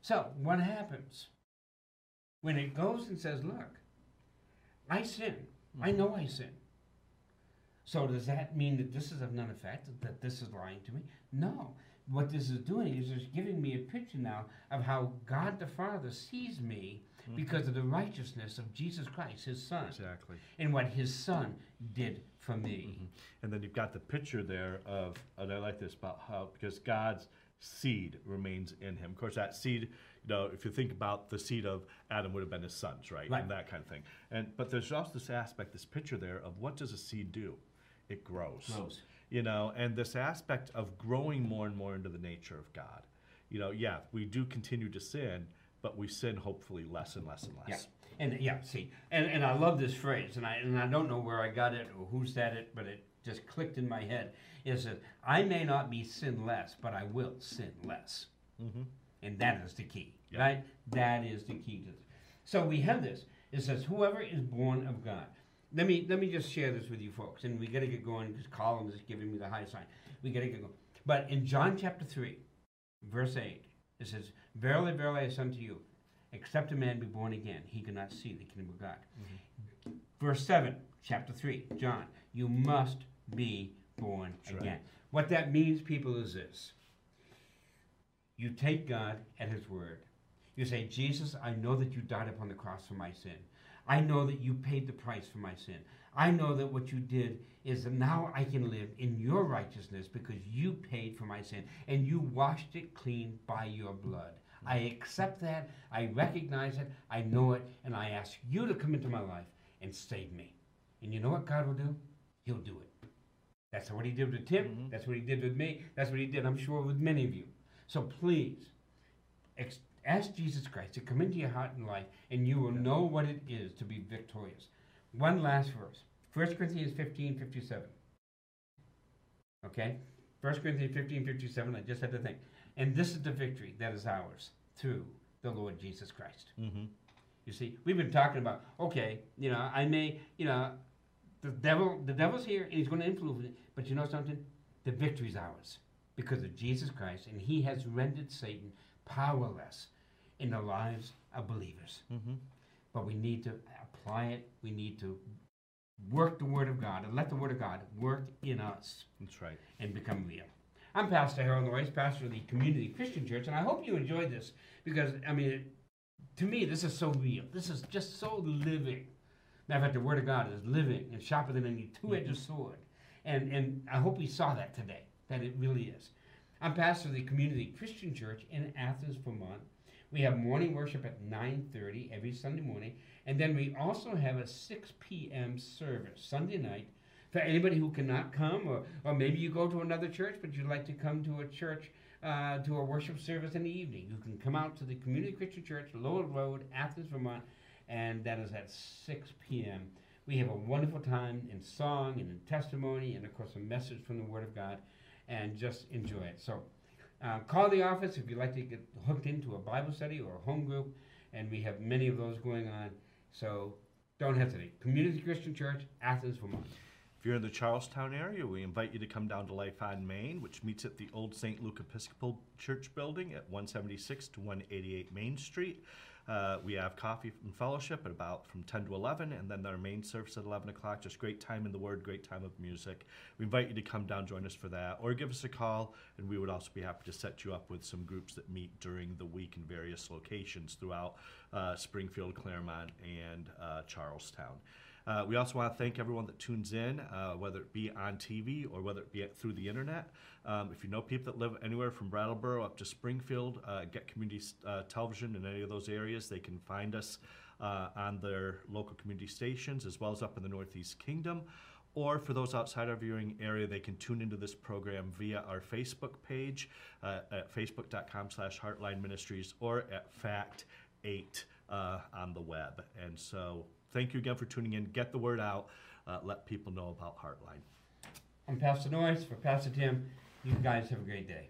So, what happens? When it goes and says, Look, I sin. Mm-hmm. I know I sin. So, does that mean that this is of none effect, that this is lying to me? No, what this is doing is it's giving me a picture now of how God the Father sees me mm-hmm. because of the righteousness of Jesus Christ, his son, Exactly. and what his son did for me. Mm-hmm. And then you've got the picture there of, and I like this about how, because God's seed remains in him. Of course, that seed, you know, if you think about the seed of Adam would have been his sons, right? Right. And that kind of thing. And but there's also this aspect, this picture there of what does a seed do? It grows. Grows. You know, and this aspect of growing more and more into the nature of God. You know, yeah, we do continue to sin, but we sin hopefully less and less and less. Yeah. less. And yeah, see, and, and I love this phrase, and I and I don't know where I got it or who said it, but it just clicked in my head. Is that I may not be sinless, but I will sin less, Mm-hmm. and that is the key, Yeah. right? That is the key to this. So we have this. It says, "Whoever is born of God." Let me let me just share this with you folks, and we got to get going because Colin is giving me the high sign. We got to get going. But in John chapter three, verse eight, it says, "Verily, verily, I say unto you, except a man be born again, he cannot see the kingdom of God." Mm-hmm. Verse 7, chapter 3, John, you must be born That's right. again. What that means, people, is this you take God at His word. You say, Jesus, I know that you died upon the cross for my sin. I know that you paid the price for my sin. I know that what you did is that now I can live in your righteousness because you paid for my sin and you washed it clean by your blood. I accept that. I recognize it. I know it. And I ask you to come into my life and save me. And you know what God will do? He'll do it. That's what he did with Tim. Mhm. That's what he did with me. That's what he did, I'm sure, with many of you. So please, ex- ask Jesus Christ to come into your heart and life, and you will know what it is to be victorious. One last verse 1 Corinthians 15 57. Okay? 1 Corinthians 15 57, I just had to think. And this is the victory that is ours through the Lord Jesus Christ. Mm-hmm. You see, we've been talking about, okay, you know, I may, you know, the devil, the devil's here and he's going to influence it, but you know something? The victory's ours because of Jesus Christ, and He has rendered Satan powerless in the lives of believers. Mm-hmm. But we need to apply it. We need to work the Word of God and let the Word of God work in us That's right. and become real. I'm Pastor Harold Noyes, pastor of the Community Christian Church, and I hope you enjoyed this because, I mean, it, to me, this is so real. This is just so living. Matter of fact, the Word of God is living and sharper than any two-edged sword. And, and I hope we saw that today, that it really is. I'm pastor of the Community Christian Church in Athens, Vermont. We have morning worship at 9.30 every Sunday morning. And then we also have a 6 p.m. service Sunday night for anybody who cannot come, or, or maybe you go to another church, but you'd like to come to a church, uh, to a worship service in the evening. You can come out to the Community Christian Church, Lowell Road, Athens, Vermont, and that is at 6 p.m. We have a wonderful time in song and in testimony, and of course, a message from the Word of God, and just enjoy it. So, uh, call the office if you'd like to get hooked into a Bible study or a home group, and we have many of those going on. So, don't hesitate. Community Christian Church, Athens, Vermont. If you're in the Charlestown area, we invite you to come down to Life on Main, which meets at the old St. Luke Episcopal Church building at 176 to 188 Main Street. Uh, we have coffee and fellowship at about from 10 to 11, and then our main service at 11 o'clock. Just great time in the Word, great time of music. We invite you to come down, join us for that, or give us a call, and we would also be happy to set you up with some groups that meet during the week in various locations throughout uh, Springfield, Claremont, and uh, Charlestown. Uh, we also want to thank everyone that tunes in, uh, whether it be on TV or whether it be through the internet. Um, if you know people that live anywhere from Brattleboro up to Springfield, uh, get community uh, television in any of those areas, they can find us uh, on their local community stations as well as up in the Northeast Kingdom. Or for those outside our viewing area, they can tune into this program via our Facebook page uh, at facebook.com slash Heartline Ministries or at Fact 8 uh, on the web. And so thank you again for tuning in. Get the word out. Uh, let people know about Heartline. I'm Pastor Noyes for Pastor Tim. You guys have a great day.